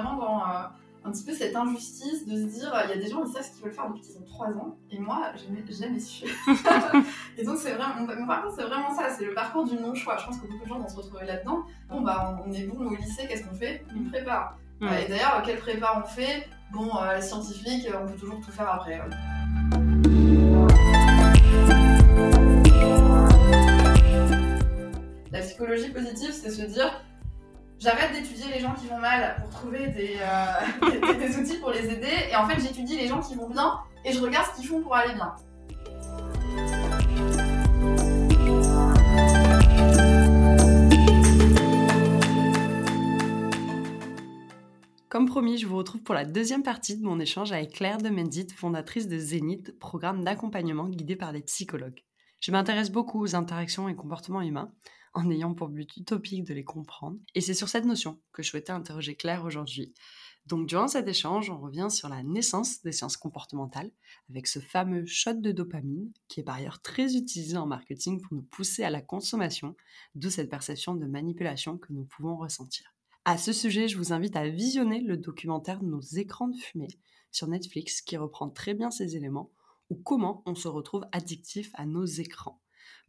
vraiment dans euh, un petit peu cette injustice de se dire, il y a des gens, ils savent ce qu'ils veulent faire depuis qu'ils ont 3 ans, et moi, je n'ai jamais su. et donc, c'est vraiment, mon parcours, c'est vraiment ça, c'est le parcours du non-choix. Je pense que beaucoup de gens vont se retrouver là-dedans. Bon, bah, on est bon au lycée, qu'est-ce qu'on fait? Une prépa. Et d'ailleurs, quelle prépa on fait? Bon, euh, scientifique, on peut toujours tout faire après. La psychologie positive, c'est se dire j'arrête d'étudier les gens qui vont mal pour trouver euh, des, outils pour les aider, et en fait j'étudie les gens qui vont bien et je regarde ce qu'ils font pour aller bien. Comme promis, je vous retrouve pour la deuxième partie de mon échange avec Claire de Mendit, fondatrice de Zénith, programme d'accompagnement guidé par des psychologues. Je m'intéresse beaucoup aux interactions et comportements humains, en ayant pour but utopique de les comprendre. Et c'est sur cette notion que je souhaitais interroger Claire aujourd'hui. Donc durant cet échange, on revient sur la naissance des sciences comportementales, avec ce fameux shot de dopamine, qui est par ailleurs très utilisé en marketing pour nous pousser à la consommation de cette perception de manipulation que nous pouvons ressentir. À ce sujet, je vous invite à visionner le documentaire Nos écrans de fumée sur Netflix qui reprend très bien ces éléments ou comment on se retrouve addictif à nos écrans.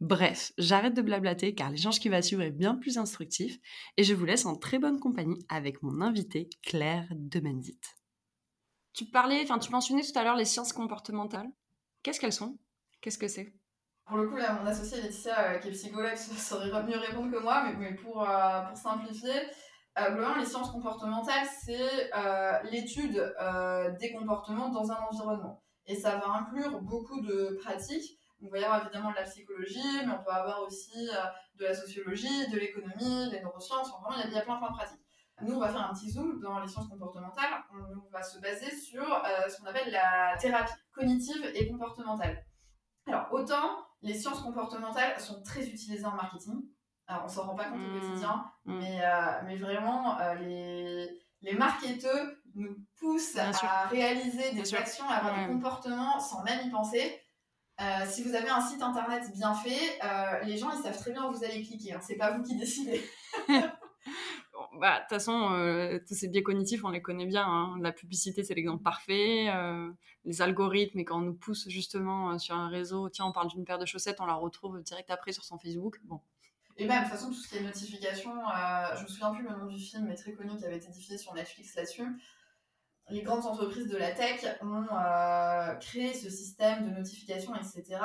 Bref, j'arrête de blablater car l'échange qui va suivre est bien plus instructif et je vous laisse en très bonne compagnie avec mon invitée Claire Demendit. Tu parlais, enfin tu mentionnais tout à l'heure les sciences comportementales. Qu'est-ce qu'elles sont? Qu'est-ce que c'est? Pour le coup, là, mon associé Laetitia, euh, qui est psychologue, saurait mieux répondre que moi, mais, pour, euh, pour simplifier, euh, globalement, les sciences comportementales, c'est l'étude des comportements dans un environnement. Et ça va inclure beaucoup de pratiques on va y avoir évidemment de la psychologie, mais on peut avoir aussi euh, de la sociologie, de l'économie, des neurosciences, enfin vraiment, il y, a, plein plein de pratiques. Nous, on va faire un petit zoom dans les sciences comportementales. On, va se baser sur euh, ce qu'on appelle la thérapie cognitive et comportementale. Alors, autant les sciences comportementales sont très utilisées en marketing. Alors, on s'en rend pas compte au mmh. quotidien, mmh. mais, euh, mais vraiment, les, les marketeurs nous poussent à réaliser des actions, à avoir des comportements sans même y penser. Euh, si vous avez un site internet bien fait, euh, les gens ils savent très bien où vous allez cliquer. Hein. C'est pas vous qui décidez. bah, de toute façon, euh, tous ces biais cognitifs, on les connaît bien. Hein. La publicité, c'est l'exemple parfait. les algorithmes, et quand on nous pousse justement sur un réseau, tiens, on parle d'une paire de chaussettes, on la retrouve direct après sur son Facebook. Bon. Et même, de toute façon, tout ce qui est notification, je me souviens plus le nom du film, mais très connu, qui avait été diffusé sur Netflix là-dessus les grandes entreprises de la tech ont euh, créé ce système de notification, etc.,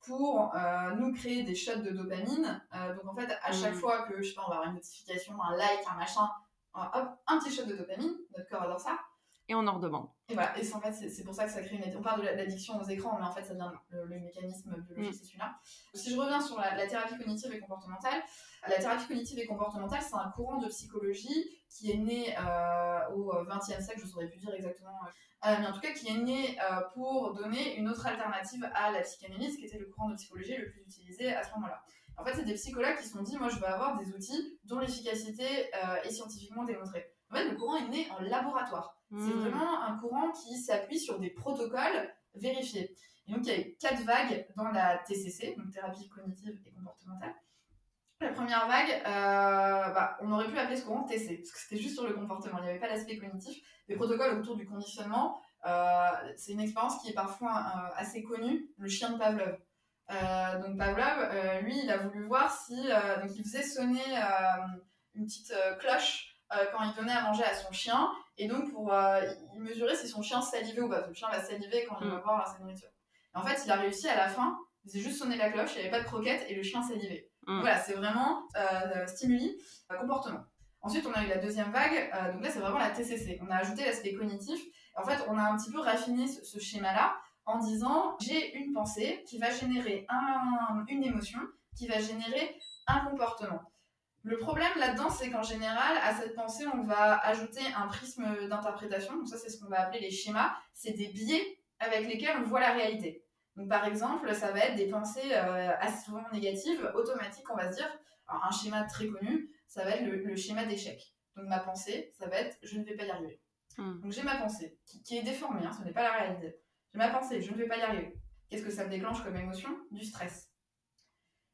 pour euh, nous créer des shots de dopamine. Euh, donc en fait, à chaque mm. fois que je sais pas, on va avoir une notification, un like, un machin, hop, un petit shot de dopamine, notre corps adore ça et on en redemande. Et voilà, et en fait, c'est pour ça que ça crée une. On parle de l'addiction aux écrans, mais en fait, ça vient le, mécanisme biologique, mm. c'est celui-là. Si je reviens sur la, thérapie cognitive et comportementale, la thérapie cognitive et comportementale, c'est un courant de psychologie qui est né euh, au XXe siècle, je ne saurais plus dire exactement, euh, mais en tout cas qui est né euh, pour donner une autre alternative à la psychanalyse, qui était le courant de psychologie le plus utilisé à ce moment-là. En fait, c'est des psychologues qui se sont dit, moi, je veux avoir des outils dont l'efficacité est scientifiquement démontrée. En fait, le courant est né en laboratoire. C'est hmm. vraiment un courant qui s'appuie sur des protocoles vérifiés. Et donc, il y a eu quatre vagues dans la TCC, donc thérapie cognitive et comportementale. La première vague, euh, bah, on aurait pu appeler ce courant TC, parce que c'était juste sur le comportement, il n'y avait pas l'aspect cognitif. Les protocoles autour du conditionnement, euh, c'est une expérience qui est parfois euh, assez connue, le chien de Pavlov. donc Pavlov, lui, il a voulu voir si, donc il faisait sonner une petite cloche quand il donnait à manger à son chien. Et donc, pour il mesurait si son chien salivait ou pas. Parce que le chien va saliver quand il va mm. boire sa nourriture. Et en fait, il a réussi à la fin. Il faisait juste sonner la cloche, il n'y avait pas de croquette et le chien salivait. Mm. Voilà, c'est vraiment euh, stimuli, comportement. Ensuite, on a eu la deuxième vague. donc là, c'est vraiment la TCC. On a ajouté l'aspect cognitif. En fait, on a un petit peu raffiné ce, schéma-là en disant j'ai une pensée qui va générer un, une émotion, qui va générer un comportement. Le problème là-dedans, c'est qu'en général, à cette pensée, on va ajouter un prisme d'interprétation. Donc ça, c'est ce qu'on va appeler les schémas. C'est des biais avec lesquels on voit la réalité. Donc par exemple, ça va être des pensées euh, assez souvent négatives, automatiques, on va se dire. Alors, un schéma très connu, ça va être le, schéma d'échec. Donc ma pensée, ça va être je ne vais pas y arriver. Hmm. Donc j'ai ma pensée, qui, est déformée, hein, ce n'est pas la réalité. J'ai ma pensée, je ne vais pas y arriver. Qu'est-ce que ça me déclenche comme émotion? Du stress.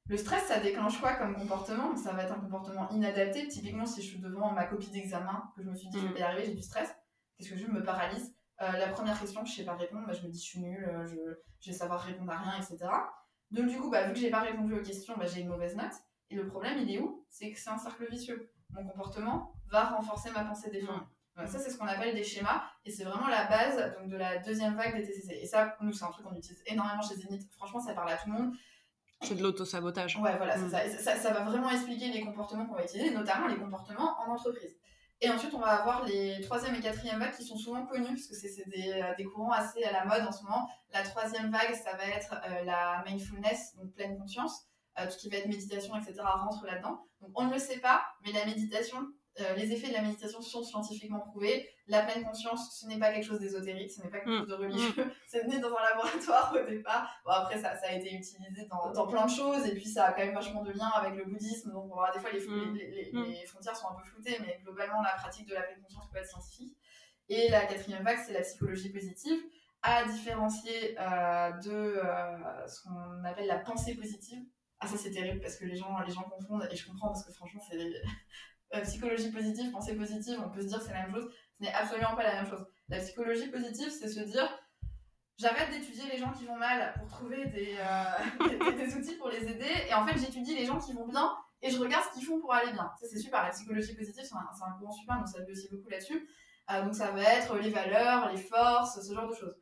Le stress, ça déclenche quoi comme comportement? Ça va être un comportement inadapté. Typiquement, si je suis devant ma copie d'examen, que je me suis dit, je vais y arriver, j'ai du stress, qu'est-ce que je me paralyse? Euh, La première question, je sais pas répondre, bah, je me dis, je suis nulle, euh, je, je vais savoir répondre à rien, etc. Donc, du coup, bah, vu que j'ai pas répondu aux questions, bah, j'ai une mauvaise note. Et le problème, il est où? C'est que c'est un cercle vicieux. Mon comportement va renforcer ma pensée déformée. Donc, ça, c'est ce qu'on appelle des schémas. Et c'est vraiment la base donc, de la deuxième vague des TCC. Et ça, nous, c'est un truc qu'on utilise énormément chez Zenith. Franchement, ça parle à tout le monde. C'est de l'auto-sabotage. Ouais, voilà, c'est mm. ça. ça. va vraiment expliquer les comportements qu'on va utiliser, notamment les comportements en entreprise. Et ensuite, on va avoir les troisième et quatrième vagues qui sont souvent connus, parce que c'est des, euh, des, courants assez à la mode en ce moment. La troisième vague, ça va être euh, la mindfulness, donc pleine conscience. Euh, tout ce qui va être méditation, etc., rentre là-dedans. Donc, on ne le sait pas, mais la méditation, euh, les effets de la méditation sont scientifiquement prouvés. La pleine conscience, ce n'est pas quelque chose d'ésotérique, ce n'est pas quelque chose de mm. religieux. Mm. C'est venu dans un laboratoire au départ. Bon, après, ça, ça a été utilisé dans, dans, plein de choses, et puis ça a quand même vachement de lien avec le bouddhisme. Donc, des fois, mm. les, les, frontières sont un peu floutées, mais globalement, la pratique de la pleine conscience peut être scientifique. Et la quatrième vague, c'est la psychologie positive, à différencier euh, de euh, ce qu'on appelle la pensée positive. Ah, ça, c'est terrible parce que les gens, les gens confondent, et je comprends parce que franchement, c'est euh, psychologie positive, pensée positive, on peut se dire c'est la même chose. Ce n'est absolument pas la même chose. La psychologie positive, c'est se dire j'arrête d'étudier les gens qui vont mal pour trouver des, euh, des, outils pour les aider, et en fait j'étudie les gens qui vont bien et je regarde ce qu'ils font pour aller bien. Ça c'est super. La psychologie positive, c'est un, un, courant super, donc ça veut aussi beaucoup là-dessus. Euh, donc ça va être les valeurs, les forces, ce genre de choses.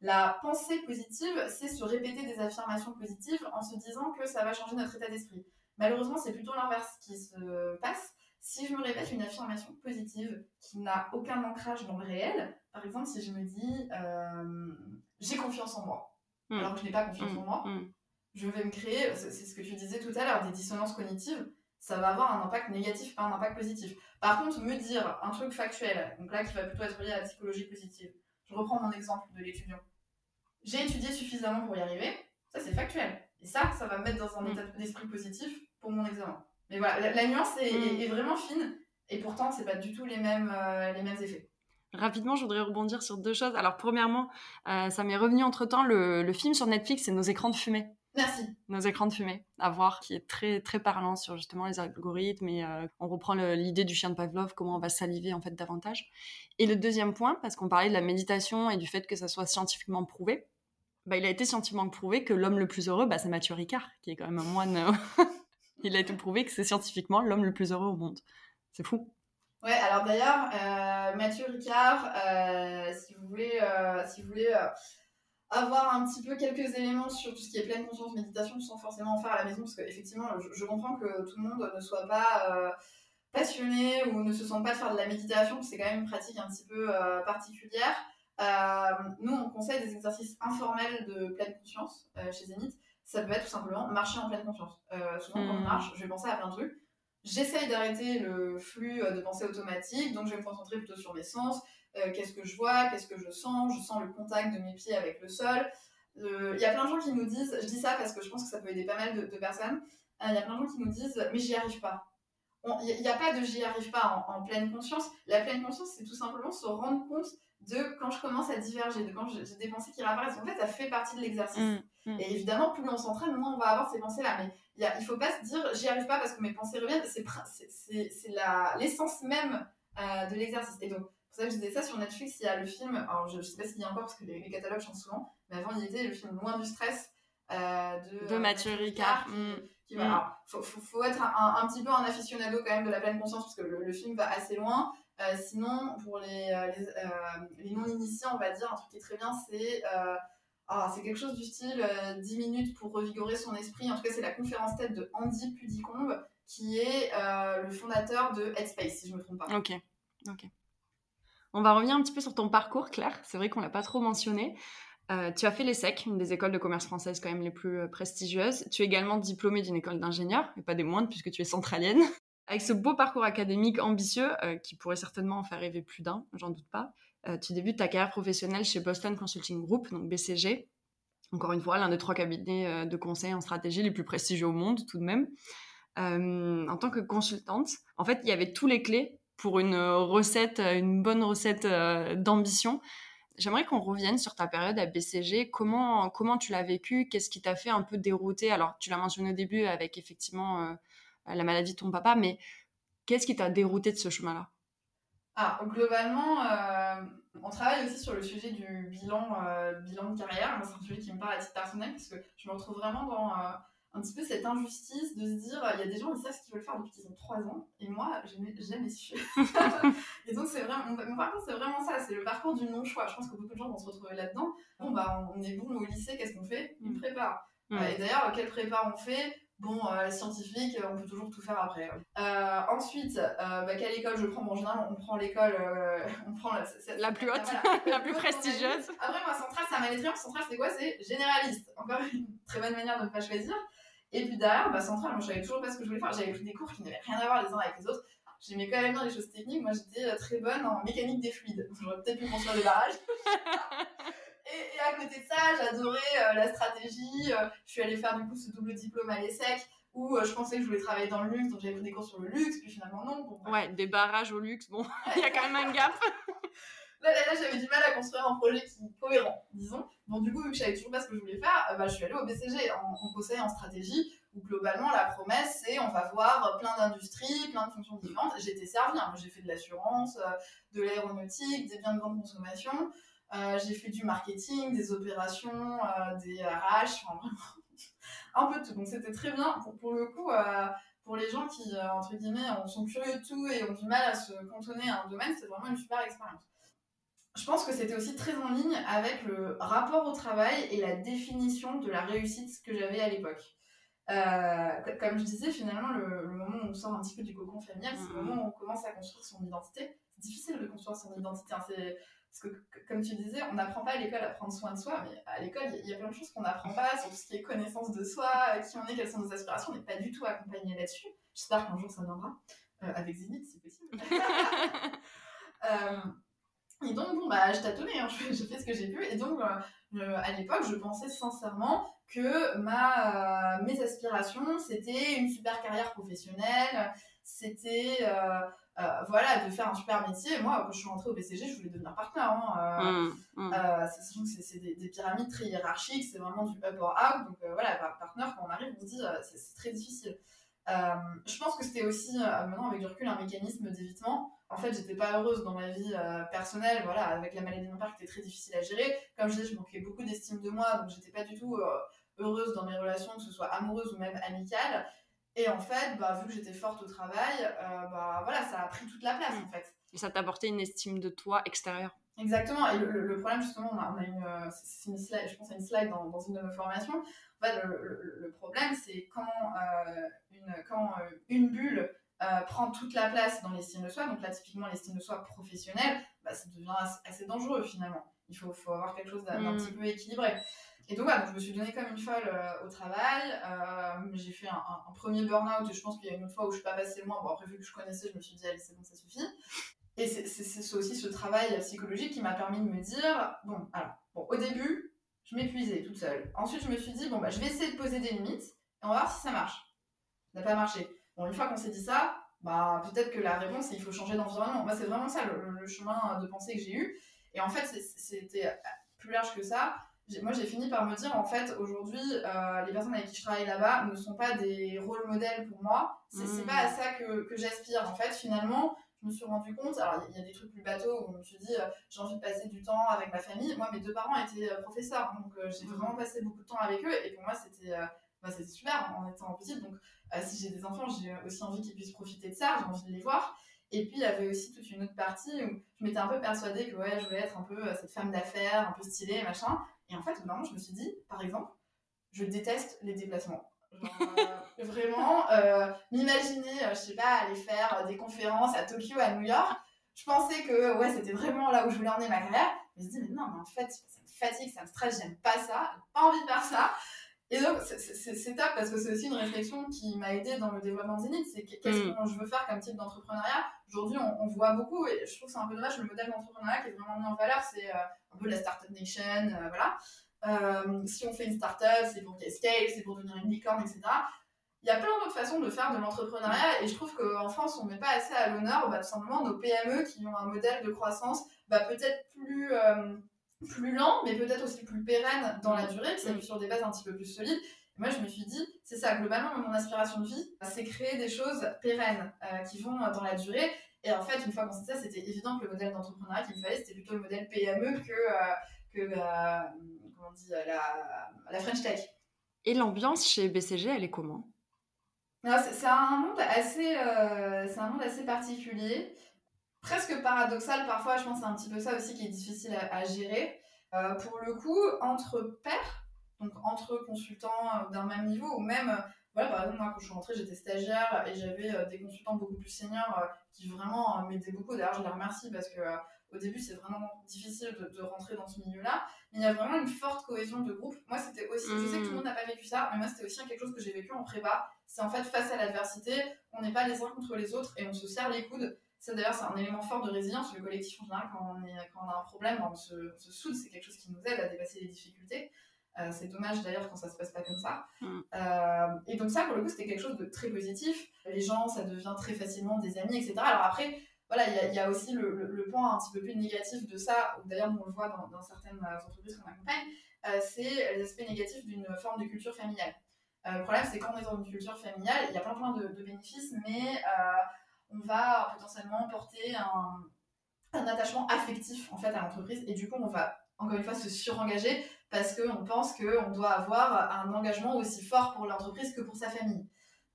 La pensée positive, c'est se répéter des affirmations positives en se disant que ça va changer notre état d'esprit. Malheureusement, c'est plutôt l'inverse qui se passe si je me répète une affirmation positive qui n'a aucun ancrage dans le réel, par exemple, si je me dis euh, j'ai confiance en moi, hmm. alors que je n'ai pas confiance en moi, hmm. Hmm. je vais me créer, c'est ce que tu disais tout à l'heure, des dissonances cognitives, ça va avoir un impact négatif, pas un impact positif. Par contre, me dire un truc factuel, donc là qui va plutôt être lié à la psychologie positive, je reprends mon exemple de l'étudiant. J'ai étudié suffisamment pour y arriver, ça c'est factuel. Et ça, ça va me mettre dans un état d'esprit positif pour mon examen. Mais voilà, la, nuance mm. est, vraiment fine et pourtant, c'est pas du tout les mêmes, euh, les mêmes effets. Rapidement, je voudrais rebondir sur deux choses. Alors, premièrement, euh, ça m'est revenu entre temps, le, le, film sur Netflix, c'est Nos écrans de fumée. Merci. Nos écrans de fumée, à voir, qui est très très parlant sur justement les algorithmes et euh, on reprend l'idée du chien de Pavlov, comment on va saliver en fait davantage. Et le deuxième point, parce qu'on parlait de la méditation et du fait que ça soit scientifiquement prouvé, bah, il a été scientifiquement prouvé que l'homme le plus heureux, bah, c'est Mathieu Ricard, qui est quand même un moine il a été prouvé que c'est scientifiquement l'homme le plus heureux au monde. C'est fou. Ouais, alors d'ailleurs, euh, Mathieu Ricard, euh, si vous voulez, euh, si vous voulez avoir un petit peu quelques éléments sur tout ce qui est pleine conscience méditation sans forcément en faire à la maison, parce qu'effectivement, je, comprends que tout le monde ne soit pas passionné ou ne se sente pas de faire de la méditation, c'est quand même une pratique un petit peu particulière. nous, on conseille des exercices informels de pleine conscience chez Zenith ça peut être tout simplement marcher en pleine conscience. Euh, souvent, quand on hmm. marche, je vais penser à plein de trucs. J'essaye d'arrêter le flux euh, de pensée automatique, donc je vais me concentrer plutôt sur mes sens. Euh, qu'est-ce que je vois Qu'est-ce que je sens? Je sens le contact de mes pieds avec le sol. Il y a plein de gens qui nous disent, je dis ça parce que je pense que ça peut aider pas mal de, personnes, il y a plein de gens qui nous disent, mais j'y arrive pas. Il n'y a, pas de j'y arrive pas en, en, pleine conscience. La pleine conscience, c'est tout simplement se rendre compte de quand je commence à diverger, de quand j'ai des pensées qui réapparaissent. En fait, ça fait partie de l'exercice. Mm, mm. Et évidemment, plus on s'entraîne, moins on va avoir ces pensées-là. Mais il ne faut pas se dire, j'y arrive pas parce que mes pensées reviennent. C'est l'essence même euh, de l'exercice. Et donc, pour ça que je disais ça, sur Netflix, il y a le film, alors je ne sais pas s'il y a encore parce que les, catalogues changent souvent, mais avant, il y était le film Loin du stress euh, de, de, Mathieu Ricard. Il mm. faut, faut, être un, petit peu un aficionado quand même de la pleine conscience parce que le film va assez loin. Euh, sinon, pour les, euh, euh, les, non-initiés, on va dire, un truc qui est très bien, c'est ah, c'est quelque chose du style 10 minutes pour revigorer son esprit. En tout cas, c'est la conférence tête de Andy Pudicombe, qui est le fondateur de Headspace, si je ne me trompe pas. Ok, ok. On va revenir un petit peu sur ton parcours, Claire. C'est vrai qu'on l'a pas trop mentionné. Tu as fait l'ESSEC, une des écoles de commerce françaises quand même les plus prestigieuses. Tu es également diplômée d'une école d'ingénieur, et pas des moindres puisque tu es centralienne. Avec ce beau parcours académique ambitieux, euh, qui pourrait certainement en faire rêver plus d'un, j'en doute pas, euh, tu débutes ta carrière professionnelle chez Boston Consulting Group, donc BCG. Encore une fois, l'un des trois cabinets euh, de conseil en stratégie les plus prestigieux au monde, tout de même. en tant que consultante, en fait, il y avait tous les clés pour une recette, une bonne recette d'ambition. J'aimerais qu'on revienne sur ta période à BCG. Comment, comment tu l'as vécu? Qu'est-ce qui t'a fait un peu dérouter? Alors, tu l'as mentionné au début avec effectivement euh, la maladie de ton papa, mais qu'est-ce qui t'a dérouté de ce chemin-là? Ah, globalement, euh, on travaille aussi sur le sujet du bilan, euh, bilan de carrière. C'est un sujet qui me parle à titre personnel parce que je me retrouve vraiment dans un petit peu cette injustice de se dire il y a des gens qui savent ce qu'ils veulent faire depuis qu'ils ont 3 ans et moi je n'ai jamais su et donc c'est vraiment mon, parcours c'est vraiment ça c'est le parcours du non choix je pense que beaucoup de gens vont se retrouver là dedans bon bah on est bon au lycée qu'est-ce qu'on fait? Une mm. prépa mm. et d'ailleurs quelle prépa on fait? Bon, euh, scientifique, on peut toujours tout faire après. Euh, ensuite, euh, bah, quelle école je prends? Bon, En général, on prend l'école, on prend la, la plus haute, la, plus prestigieuse. Après, moi, Centrale, ça m'a très Centrale, c'est quoi? C'est généraliste. Encore une très bonne manière de ne pas choisir. Et puis derrière, bah, centrale, moi je savais toujours pas ce que je voulais faire. J'avais pris des cours qui n'avaient rien à voir les uns avec les autres. J'aimais quand même bien les choses techniques. Moi j'étais euh, très bonne en mécanique des fluides. J'aurais peut-être pu construire des barrages. et, à côté de ça, j'adorais euh, la stratégie. Euh, je suis allée faire du coup ce double diplôme à l'ESSEC où je pensais que je voulais travailler dans le luxe, donc j'avais pris des cours sur le luxe, puis finalement non. Bon, ouais, des barrages au luxe, bon, il y a quand même un gap. Là, là, j'avais du mal à construire un projet qui cohérent, disons. Bon, du coup, vu que je savais toujours pas ce que je voulais faire, bah, je suis allée au BCG en, conseil en stratégie où globalement la promesse c'est on va voir plein d'industries, plein de fonctions différentes. Été servie, hein. j'ai fait de l'assurance, euh, de l'aéronautique, des biens de grande consommation, euh, j'ai fait du marketing, des opérations, euh, des RH, enfin vraiment un peu de tout. Donc c'était très bien pour, pour le coup. pour les gens qui, entre guillemets, sont curieux de tout et ont du mal à se cantonner à un domaine, c'est vraiment une super expérience. Je pense que c'était aussi très en ligne avec le rapport au travail et la définition de la réussite que j'avais à l'époque. Euh, comme je disais, finalement, le, moment où on sort un petit peu du cocon familial, c'est le mm-hmm. moment où on commence à construire son identité. C'est difficile de construire son identité. Hein, parce que, comme tu disais, on n'apprend pas à l'école à prendre soin de soi, mais à l'école, il y, a plein de choses qu'on n'apprend pas sur tout ce qui est connaissance de soi, qui on est, quelles sont nos aspirations. On n'est pas du tout accompagné là-dessus. J'espère qu'un jour ça viendra. Euh, avec Zénith, si possible. euh, et donc, bon, bah, je tâtonnais, hein, je, fais ce que j'ai pu. Et donc, euh, à l'époque, je pensais sincèrement que ma, euh, mes aspirations, c'était une super carrière professionnelle, c'était euh, voilà, de faire un super métier. Moi, quand je suis rentrée au BCG, je voulais devenir partenaire. Hein, mmh, mmh. c'est des, des, pyramides très hiérarchiques, c'est vraiment du up or out. Donc voilà, partenaire, quand on arrive, on se dit c'est très difficile. je pense que c'était aussi, maintenant avec du recul, un mécanisme d'évitement en fait, j'étais pas heureuse dans ma vie euh, personnelle, voilà, avec la maladie de mon père qui était très difficile à gérer. Comme je disais, je manquais beaucoup d'estime de moi, donc j'étais pas du tout euh, heureuse dans mes relations, que ce soit amoureuses ou même amicales. Et en fait, bah, vu que j'étais forte au travail, euh, bah, voilà, ça a pris toute la place, en fait. Et ça t'a apporté une estime de toi extérieure. Exactement. Et le, problème, justement, on a, on a une, une slide, je pense à une slide dans, dans, une de nos formations. En fait, le, le problème, c'est quand, une, quand une bulle euh, prend toute la place dans l'estime de soi, donc là typiquement l'estime de soi professionnelle, bah, ça devient assez, dangereux finalement. Il faut, faut avoir quelque chose d'un mm. petit peu équilibré. Et donc voilà, je me suis donnée comme une folle euh, au travail. Euh, j'ai fait un, premier burn-out et je pense qu'il y a une autre fois où je suis pas passée loin. Bon, après, vu que je connaissais, je me suis dit, allez, c'est bon, ça suffit. Et c'est aussi ce travail psychologique qui m'a permis de me dire, bon, alors, bon, au début, je m'épuisais toute seule. Ensuite, je me suis dit, bon, bah, je vais essayer de poser des limites et on va voir si ça marche. Ça n'a pas marché. Bon, une fois qu'on s'est dit ça, bah, peut-être que la réponse, c'est il faut changer d'environnement. Moi, c'est vraiment ça le, chemin de pensée que j'ai eu. Et en fait, c'était plus large que ça. Moi, j'ai fini par me dire, en fait, aujourd'hui, euh, les personnes avec qui je travaille là-bas ne sont pas des rôles modèles pour moi. C'est mmh. pas à ça que, que j'aspire. En fait, finalement, je me suis rendu compte, alors il y, a des trucs plus bateaux où je me suis dit, euh, j'ai envie de passer du temps avec ma famille. Moi, mes deux parents étaient euh, professeurs, donc j'ai mmh. vraiment passé beaucoup de temps avec eux. Et pour moi, c'était bah, super en étant petite. Donc, euh, si j'ai des enfants, j'ai aussi envie qu'ils puissent profiter de ça, j'ai envie de les voir. Et puis, il y avait aussi toute une autre partie où je m'étais un peu persuadée que ouais, je voulais être un peu euh, cette femme d'affaires, un peu stylée, machin. Et en fait, au je me suis dit, par exemple, je déteste les déplacements. Euh, vraiment, m'imaginer, je sais pas, aller faire des conférences à Tokyo, à New York. Je pensais que ouais, c'était vraiment là où je voulais emmener ma carrière. Mais je me suis dit, mais non, mais en fait, ça me fatigue, ça me stresse, j'aime pas ça, j'ai pas envie de faire ça. Et donc, c'est top parce que c'est aussi une réflexion qui m'a aidé dans le développement Zenith. C'est qu'est-ce mm. que je veux faire comme type d'entrepreneuriat. Aujourd'hui, on, voit beaucoup, et je trouve que c'est un peu dommage, le modèle d'entrepreneuriat qui est vraiment mis en valeur, c'est euh, un peu la Startup Nation, euh, voilà. Euh, si on fait une startup, c'est pour qu'elle scale, c'est pour devenir une licorne, etc. Il y a plein d'autres façons de faire de l'entrepreneuriat, et je trouve qu'en France, on ne met pas assez à l'honneur bah, tout simplement nos PME qui ont un modèle de croissance bah, peut-être plus plus lent, mais peut-être aussi plus pérenne dans la Mm. durée, qui s'appuie sur des bases un petit peu plus solides. Et moi, je me suis dit, c'est ça, globalement, mon aspiration de vie, c'est créer des choses pérennes, euh, qui vont dans la durée. Et en fait, une fois qu'on sait ça, c'était évident que le modèle d'entrepreneuriat qu'il me fallait, c'était plutôt le modèle PME que, euh, que euh, comment on dit, euh, la, la French Tech. Et l'ambiance chez BCG, elle est comment? Non, C'est c'est un monde assez, euh, c'est un monde assez particulier, presque paradoxal parfois. Je pense c'est un petit peu ça aussi qui est difficile à, à gérer. Euh, pour le coup, entre pairs, donc entre consultants d'un même niveau, ou même, euh, voilà, par exemple, moi quand je suis rentrée, j'étais stagiaire et j'avais euh, des consultants beaucoup plus seniors euh, qui vraiment euh, m'aidaient beaucoup. D'ailleurs, je les remercie parce que euh, au début, c'est vraiment difficile de, de rentrer dans ce milieu-là. Mais il y a vraiment une forte cohésion de groupe. Moi, c'était aussi, je sais que tout le monde n'a pas vécu ça, mais moi, c'était aussi quelque chose que j'ai vécu en prépa. C'est en fait face à l'adversité, on n'est pas les uns contre les autres et on se serre les coudes. Ça d'ailleurs, c'est un élément fort de résilience. Le collectif en général, quand on, est, quand on a un problème, on se, on se soude. C'est quelque chose qui nous aide à dépasser les difficultés. Euh, c'est dommage d'ailleurs quand ça se passe pas comme ça. Mm. Euh, et donc ça, pour le coup, c'était quelque chose de très positif. Les gens, ça devient très facilement des amis, etc. Alors après, voilà, il y a- il y, a aussi le, le- le point un petit peu plus négatif de ça, d'ailleurs on le voit dans, dans certaines entreprises qu'on accompagne, euh, c'est les aspects négatifs d'une forme de culture familiale. Le problème, c'est quand on est dans une culture familiale, il y a plein plein de, de bénéfices, mais on va potentiellement porter un, attachement affectif en fait à l'entreprise, et du coup on va encore une fois se surengager parce qu'on pense qu'on doit avoir un engagement aussi fort pour l'entreprise que pour sa famille.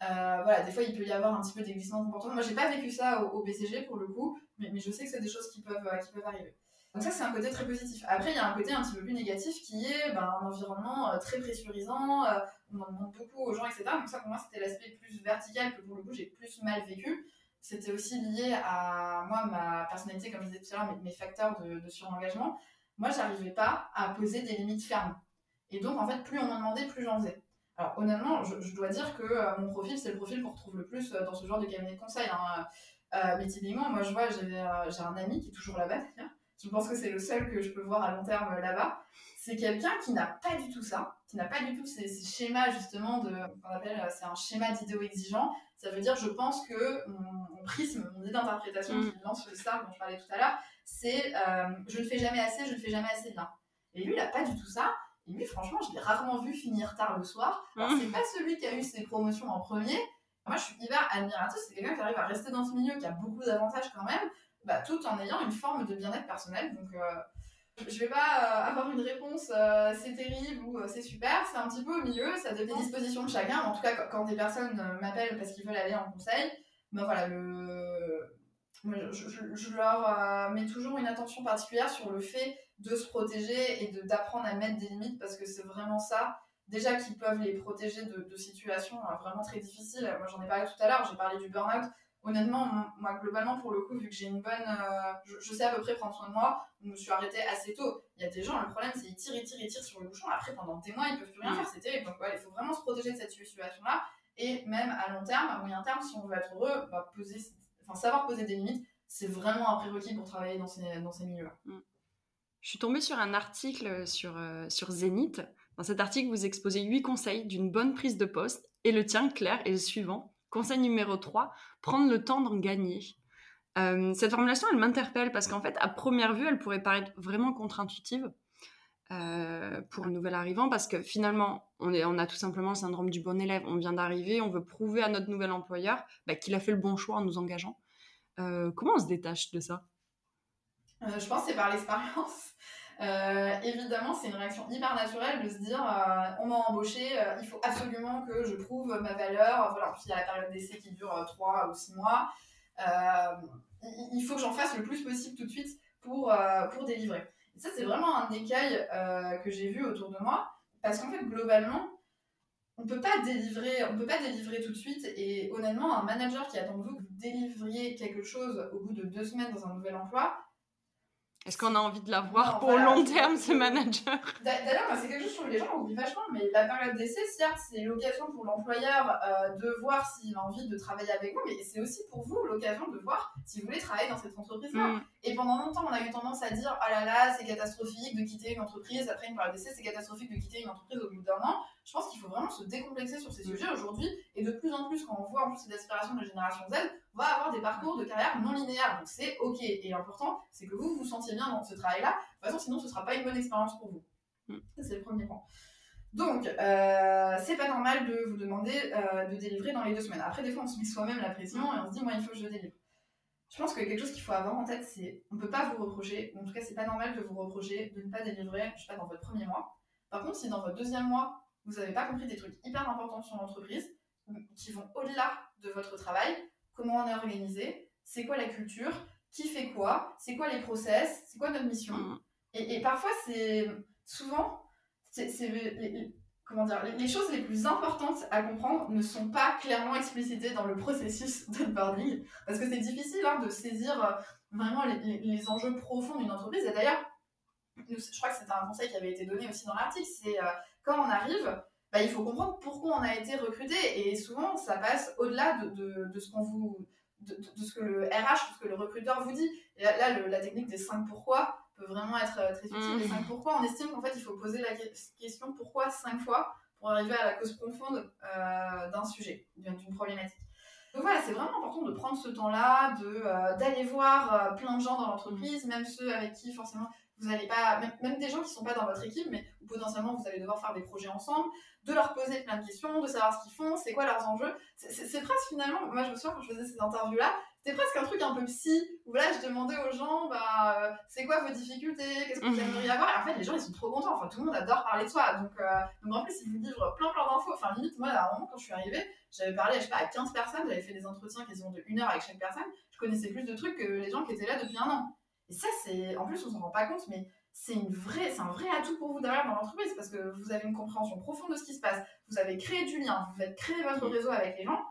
Euh, voilà, des fois il peut y avoir un petit peu des glissements comportement. Moi j'ai pas vécu ça au, BCG pour le coup, mais, je sais que c'est des choses qui peuvent, euh, qui peuvent arriver. Donc ça c'est un côté très positif. Après il y a un côté un petit peu plus négatif qui est ben, un environnement euh, très pressurisant, on en demande beaucoup aux gens, etc. Donc ça pour moi c'était l'aspect plus vertical que pour le coup j'ai plus mal vécu. C'était aussi lié à moi, ma personnalité, comme je disais tout à l'heure, mes, mes facteurs de, de surengagement. Moi j'arrivais pas à poser des limites fermes. Et donc en fait plus on m'en demandait, plus j'en faisais. Alors honnêtement, je, dois dire que euh, mon profil, c'est le profil qu'on retrouve le plus euh, dans ce genre de cabinet de conseil. hein. Euh, mais typiquement, moi je vois, j'ai un ami qui est toujours là-bas. Je pense que c'est le seul que je peux voir à long terme là-bas. C'est quelqu'un qui n'a pas du tout ça, qui n'a pas du tout ces, ces schémas justement de, qu'on appelle, c'est un schéma d'idéo exigeant. Ça veut dire, je pense que mon, mon prisme, mon idée d'interprétation Mm. qui lance le star dont je parlais tout à l'heure, c'est euh, je ne fais jamais assez, je ne fais jamais assez bien. Et lui, il n'a pas du tout ça. Et lui, franchement, je l'ai rarement vu finir tard le soir. Alors, Mm. c'est pas celui qui a eu ses promotions en premier. Moi, je suis hyper admirative. C'est quelqu'un qui arrive à rester dans ce milieu, qui a beaucoup d'avantages quand même, bah, tout en ayant une forme de bien-être personnel. Donc, euh, je vais pas euh, avoir une réponse euh, c'est terrible ou euh, c'est super. C'est un petit peu au milieu. Ça dépend des dispositions de chacun. En tout cas, quand, quand des personnes m'appellent parce qu'ils veulent aller en conseil, ben voilà, le... je, je- je leur mets toujours une attention particulière sur le fait de se protéger et d'apprendre à mettre des limites parce que c'est vraiment ça déjà qui peuvent les protéger de, de situations euh, vraiment très difficiles. Moi j'en ai parlé tout à l'heure, j'ai parlé du burn-out. Honnêtement, moi globalement pour le coup, vu que j'ai une bonne... euh, je, je sais à peu près prendre soin de moi, je me suis arrêtée assez tôt. Il y a des gens, le problème c'est qu'ils tirent, ils tirent, ils tirent sur le bouchon, après pendant des mois ils peuvent plus rien Mm. faire, c'est terrible. Donc voilà, il faut vraiment se protéger de cette situation-là. Et même à long terme, à moyen terme, si on veut être heureux, bah, poser, enfin, savoir poser des limites, c'est vraiment un prérequis pour travailler dans ces, dans ces milieux-là. Je suis tombée sur un article sur, euh, sur Zénith. Dans cet article, vous exposez 8 conseils d'une bonne prise de poste. Et le tien, Claire, est le suivant. Conseil numéro 3, prendre le temps d'en gagner. Euh, cette formulation, elle m'interpelle parce qu'en fait, à première vue, elle pourrait paraître vraiment contre-intuitive euh, pour un nouvel arrivant parce que finalement, on, a tout simplement le syndrome du bon élève. On vient d'arriver, on veut prouver à notre nouvel employeur bah, qu'il a fait le bon choix en nous engageant. Euh, comment on se détache de ça? Je pense que c'est par l'expérience. Euh, évidemment, c'est une réaction hyper naturelle de se dire euh, on m'a embauché, euh, il faut absolument que je prouve ma valeur. Voilà, plus, il y a la période d'essai qui dure 3 ou 6 mois. Il, faut que j'en fasse le plus possible tout de suite pour, pour délivrer. Et ça, c'est vraiment un écueil que j'ai vu autour de moi. Parce qu'en fait, globalement, on peut pas délivrer, peut pas délivrer tout de suite. Et honnêtement, un manager qui attend de vous que vous délivriez quelque chose au bout de deux semaines dans un nouvel emploi, Est-ce qu'on a envie de l'avoir pour voilà. long terme, ce manager? D'a- D'ailleurs, c'est quelque chose sur les gens oublient vachement, mais la période d'essai, certes, c'est l'occasion pour l'employeur euh, de voir s'il a envie de travailler avec vous, mais c'est aussi pour vous l'occasion de voir si vous voulez travailler dans cette entreprise-là. Mm. Et pendant longtemps, on a eu tendance à dire Ah là là, c'est catastrophique de quitter une entreprise après une période d'essai, c'est catastrophique de quitter une entreprise au bout d'un an. je pense qu'il faut vraiment se décomplexer sur ces sujets aujourd'hui. Et de plus en plus, quand on voit en plus ces aspirations de la génération Z, va avoir des parcours de carrière non linéaires. Donc c'est OK. Et l'important, c'est que vous vous sentiez bien dans ce travail-là. De toute façon, sinon, ce ne sera pas une bonne expérience pour vous. Mm. C'est le premier point. Donc, euh, c'est pas normal de vous demander euh, de délivrer dans les deux semaines. Après, des fois, on se met soi-même la pression et on se dit, moi, il faut que je délivre. Je pense que quelque chose qu'il faut avoir en tête, c'est on ne peut pas vous reprocher, en tout cas, c'est pas normal de vous reprocher de ne pas délivrer, je sais pas, dans votre premier mois. Par contre, si dans votre deuxième mois, vous n'avez pas compris des trucs hyper importants sur l'entreprise, qui vont au-delà de votre travail, comment on est organisé, c'est quoi la culture, qui fait quoi, c'est quoi les process, c'est quoi notre mission. Mm. Et, et parfois, c'est souvent, c'est les, comment dire, les, choses les plus importantes à comprendre ne sont pas clairement explicitées dans le processus d'onboarding, parce que c'est difficile hein, de saisir euh, vraiment les, les, enjeux profonds d'une entreprise. Et d'ailleurs, je crois que c'était un conseil qui avait été donné aussi dans l'article, c'est euh, quand on arrive, bah, il faut comprendre pourquoi on a été recruté. Et souvent, ça passe au-delà de, de, de, ce qu'on vous, de, de, ce que le RH, de ce que le recruteur vous dit. Et là, la technique des 5 pourquoi, vraiment être euh, très utile. Les 5 mmh. pourquoi, on estime qu'en fait, il faut poser la question pourquoi 5 fois? pour arriver à la cause profonde euh, d'un sujet, d'une problématique. Donc voilà, c'est vraiment important de prendre ce temps-là, euh, d'aller voir plein de gens dans l'entreprise, même ceux avec qui forcément vous n'allez pas, même, des gens qui ne sont pas dans votre équipe, mais potentiellement vous allez devoir faire des projets ensemble, de leur poser plein de questions, de savoir ce qu'ils font, c'est quoi leurs enjeux. C'est presque finalement, moi je me souviens quand je faisais ces interviews-là, c'était presque un truc un peu psy, où là, je demandais aux gens, bah, euh, c'est quoi vos difficultés, qu'est-ce que vous aimeriez avoir? Et en fait, les gens, ils sont trop contents. Enfin, tout le monde adore parler de soi. Donc, euh, donc en plus, ils vous livrent plein, plein d'infos. Enfin, limite, moi, à un moment, quand je suis arrivée, j'avais parlé, je sais pas, à 15 personnes, j'avais fait des entretiens quasiment de une heure avec chaque personne. Je connaissais plus de trucs que les gens qui étaient là depuis un an. Et ça, c'est, en plus, on s'en rend pas compte, mais c'est une vraie, c'est un vrai atout pour vous derrière dans l'entreprise parce que vous avez une compréhension profonde de ce qui se passe. Vous avez créé du lien, vous faites créer votre réseau avec les gens.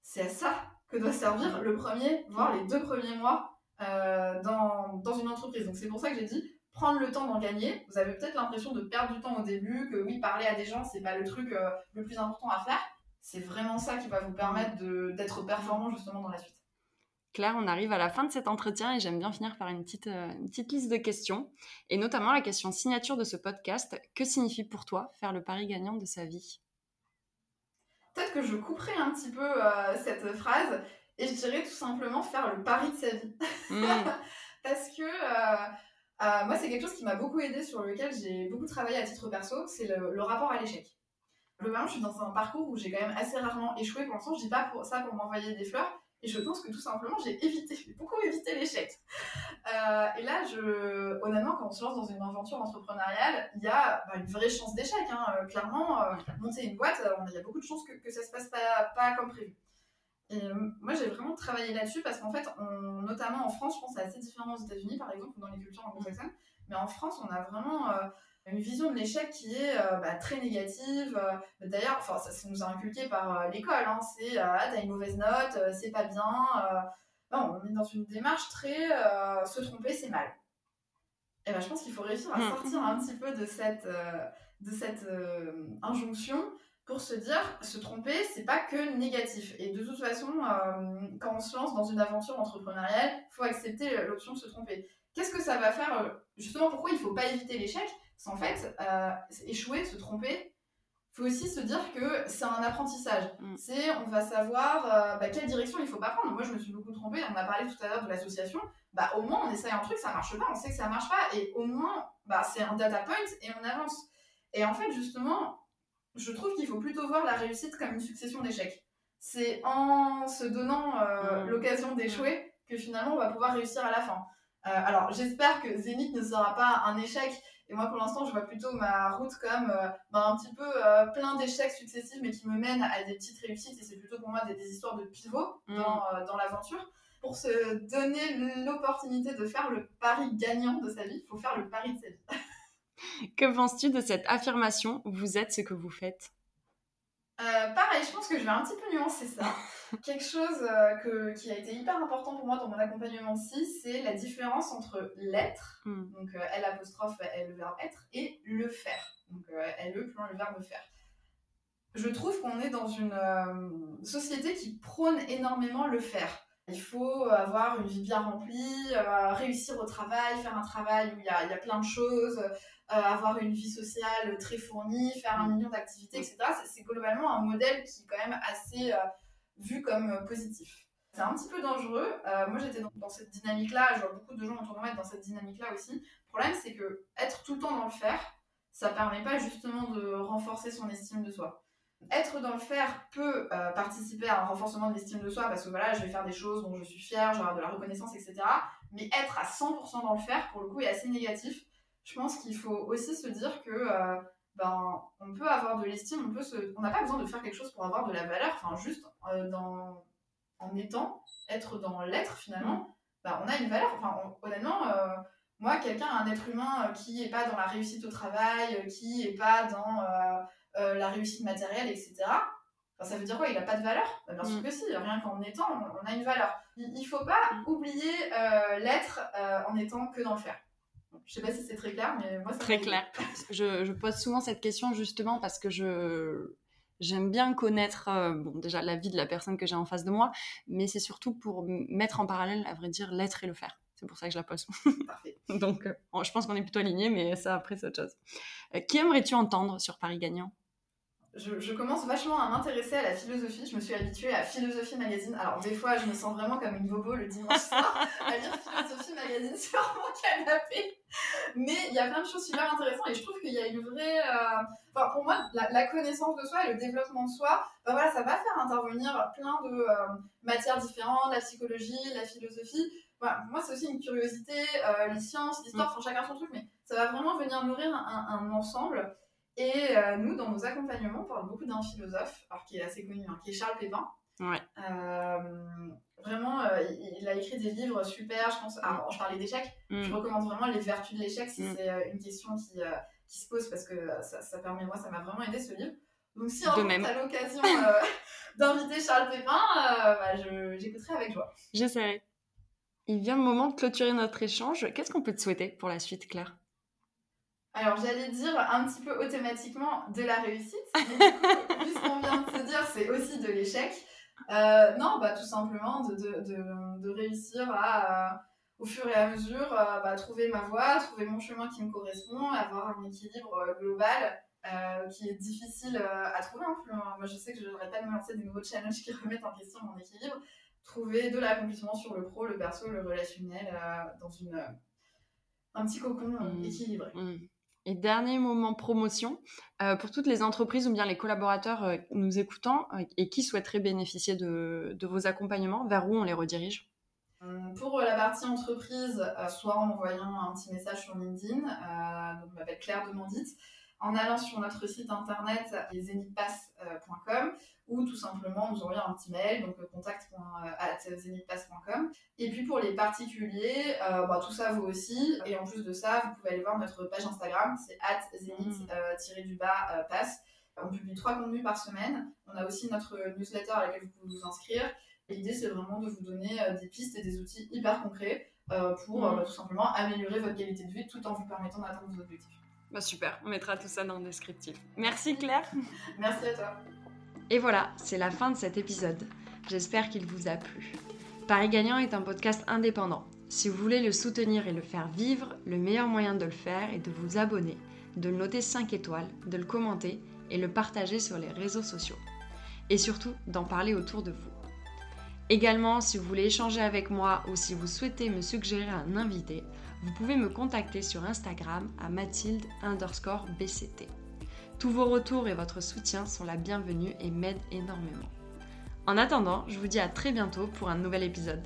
C'est à ça que doit servir le premier, voire les deux premiers mois euh, dans, dans, une entreprise. Donc c'est pour ça que j'ai dit prendre le temps d'en gagner. Vous avez peut-être l'impression de perdre du temps au début, que oui, parler à des gens, c'est pas le truc euh, le plus important à faire. C'est vraiment ça qui va vous permettre d'être performant justement dans la suite. Claire, on arrive à la fin de cet entretien et j'aime bien finir par une petite, euh, une petite liste de questions, et notamment la question signature de ce podcast. Que signifie pour toi faire le pari gagnant de sa vie? Peut-être que je couperai un petit peu euh, cette phrase et je dirais tout simplement faire le pari de sa vie. Mm. Parce que euh, moi, c'est quelque chose qui m'a beaucoup aidé, sur lequel j'ai beaucoup travaillé à titre perso, c'est le, rapport à l'échec. Globalement, je suis dans un parcours où j'ai quand même assez rarement échoué. Pour l'instant, je dis pas pour ça pour m'envoyer des fleurs, et je pense que tout simplement, j'ai évité, j'ai beaucoup évité l'échec. Euh, et là, je, honnêtement, quand on se lance dans une aventure entrepreneuriale, il y a bah, une vraie chance d'échec. Hein. Euh, clairement, euh, monter une boîte, il y a beaucoup de chances que, que ça se passe pas, pas comme prévu. Et moi, j'ai vraiment travaillé là-dessus parce qu'en fait, on, notamment en France, je pense que c'est assez différent aux États-Unis, par exemple, ou dans les cultures anglo-saxonnes, mais en France, on a vraiment une vision de l'échec qui est euh, bah, très négative. Euh, d'ailleurs, enfin, ça, nous a inculqué par euh, l'école. Hein, c'est ah, t'as une mauvaise note, c'est pas bien. Non, on est dans une démarche très se tromper, c'est mal. Et ben, je pense qu'il faut réussir à hmm. sortir un petit peu de cette, de cette injonction pour se dire se tromper, c'est pas que négatif. Et de toute façon, quand on se lance dans une aventure entrepreneuriale, il faut accepter l'option de se tromper. Qu'est-ce que ça va faire Justement, pourquoi il faut pas éviter l'échec? C'est en fait, euh, échouer, se tromper, faut aussi se dire que c'est un apprentissage. Mm. C'est, on va savoir euh, bah, quelle direction il faut pas prendre. Moi, je me suis beaucoup trompée. On a parlé tout à l'heure de l'association. Bah, au moins, on essaye un truc, ça marche pas, on sait que ça marche pas. Et au moins, bah, c'est un data point et on avance. Et en fait, justement, je trouve qu'il faut plutôt voir la réussite comme une succession d'échecs. C'est en se donnant euh, mm. l'occasion d'échouer que finalement, on va pouvoir réussir à la fin. alors, j'espère que Zénith ne sera pas un échec et moi, pour l'instant, je vois plutôt ma route comme euh, ben, un petit peu euh, plein d'échecs successifs, mais qui me mènent à des petites réussites. Et c'est plutôt pour moi des, histoires de pivot mm. dans, euh, dans l'aventure. Pour se donner l'opportunité de faire le pari gagnant de sa vie, il faut faire le pari de sa vie. que penses-tu de cette affirmation Vous êtes ce que vous faites Pareil, je pense que je vais un petit peu nuancer ça. Quelque chose euh, que, qui a été hyper important pour moi dans mon accompagnement ci c'est la différence entre l'être, mm. donc euh, L apostrophe L le verbe être, et le faire, donc euh, LE plus le verbe faire. Je trouve qu'on est dans une société qui prône énormément le faire. Il faut avoir une vie bien remplie, réussir au travail, faire un travail où il y a, y a plein de choses, avoir une vie sociale très fournie, faire un million d'activités, etc. C'est globalement un modèle qui est quand même assez vu comme positif. C'est un petit peu dangereux. Euh, moi, j'étais dans, cette dynamique-là. Je vois beaucoup de gens autour de moi être dans cette dynamique-là aussi. Le problème, c'est que être tout le temps dans le faire, ça permet pas justement de renforcer son estime de soi. Être dans le faire peut euh, participer à un renforcement de l'estime de soi parce que voilà, je vais faire des choses dont je suis fière, genre de la reconnaissance, etc. Mais être à 100% dans le faire, pour le coup, est assez négatif. Je pense qu'il faut aussi se dire que euh, ben, on peut avoir de l'estime, on peut se... on n'a pas besoin de faire quelque chose pour avoir de la valeur. Enfin, juste dans en étant, être dans l'être finalement, mm. bah, on a une valeur. Enfin, honnêtement, euh, moi, quelqu'un, un être humain euh, qui n'est pas dans la réussite au travail, euh, qui n'est pas dans la réussite matérielle, etc., ça veut dire quoi? Il n'a pas de valeur? Bah, Bien sûr mm. que si, rien qu'en étant, on, a une valeur. Il ne faut pas mm. oublier l'être en étant que dans le faire. Je sais pas si c'est très clair, mais moi, c'est très clair. je, pose souvent cette question justement parce que je, J'aime bien connaître, euh, bon, déjà la vie de la personne que j'ai en face de moi, mais c'est surtout pour mettre en parallèle, à vrai dire, l'être et le faire. C'est pour ça que je la pose. Parfait. Donc, euh, je pense qu'on est plutôt alignés, mais ça, après, c'est autre chose. Euh, qui aimerais-tu entendre sur Paris Gagnant? Je, commence vachement à m'intéresser à la philosophie. Je me suis habituée à Philosophie Magazine. Alors, des fois, je me sens vraiment comme une bobo le dimanche soir à lire Philosophie Magazine sur mon canapé. Mais il y a plein de choses super intéressantes et je trouve qu'il y a une vraie. Euh, enfin, pour moi, la, connaissance de soi et le développement de soi, ben voilà, ça va faire intervenir plein de euh, matières différentes, la psychologie, la philosophie. moi, c'est aussi une curiosité, euh, les sciences, l'histoire, enfin, chacun son truc, mais ça va vraiment venir nourrir un, un ensemble. Et euh, nous, dans nos accompagnements, on parle beaucoup d'un philosophe, alors qui est assez connu, hein, qui est Charles Pépin. Ouais. Euh, vraiment, euh, il, a écrit des livres super. Je pense. Alors, je parlais d'échecs. Mm. Je recommande vraiment les vertus de l'échec si mm. c'est une question qui, qui, se pose parce que ça, ça, permet, moi, ça m'a vraiment aidé ce livre. Donc, si tu as l'occasion d'inviter Charles Pépin, bah, j'écouterai avec joie. J'essaierai. Il vient le moment de clôturer notre échange. Qu'est-ce qu'on peut te souhaiter pour la suite, Claire? Alors j'allais dire un petit peu automatiquement de la réussite, mais du coup, vu ce qu'on vient de se dire, c'est aussi de l'échec. Euh, non, bah, tout simplement de, de, de, de réussir à, euh, au fur et à mesure, euh, bah, trouver ma voie, trouver mon chemin qui me correspond, avoir un équilibre global qui est difficile à trouver. Hein. Moi, je sais que je n'aurais pas de me lancer des nouveaux challenges qui remettent en question mon équilibre. Trouver de l'accomplissement sur le pro, le perso, le relationnel, dans une, un petit cocon mmh. équilibré. Mmh. Et dernier moment promotion, euh, pour toutes les entreprises ou bien les collaborateurs euh, nous écoutant euh, et qui souhaiteraient bénéficier de, vos accompagnements, vers où on les redirige? Pour la partie entreprise, soit en envoyant un petit message sur LinkedIn, donc m'appelle Claire Demandite, en allant sur notre site internet zenithpass.com ou tout simplement nous envoyer un petit mail, donc euh, contact.zenithpass.com. Et puis pour les particuliers, euh, bah, tout ça vaut aussi. Et en plus de ça, vous pouvez aller voir notre page Instagram, c'est at zenith-pass. On publie trois contenus par semaine. On a aussi notre newsletter à laquelle vous pouvez vous inscrire. L'idée, c'est vraiment de vous donner euh, des pistes et des outils hyper concrets pour mmh. bah, tout simplement améliorer votre qualité de vie tout en vous permettant d'atteindre vos objectifs. Bah super, on mettra tout ça dans le descriptif. Merci Claire. Merci à toi. Et voilà, c'est la fin de cet épisode. J'espère qu'il vous a plu. Paris Gagnant est un podcast indépendant. Si vous voulez le soutenir et le faire vivre, le meilleur moyen de le faire est de vous abonner, de le noter 5 étoiles, de le commenter et le partager sur les réseaux sociaux. Et surtout, d'en parler autour de vous. Également, si vous voulez échanger avec moi ou si vous souhaitez me suggérer un invité, vous pouvez me contacter sur Instagram à mathilde underscore bct. Tous vos retours et votre soutien sont la bienvenue et m'aident énormément. En attendant, je vous dis à très bientôt pour un nouvel épisode.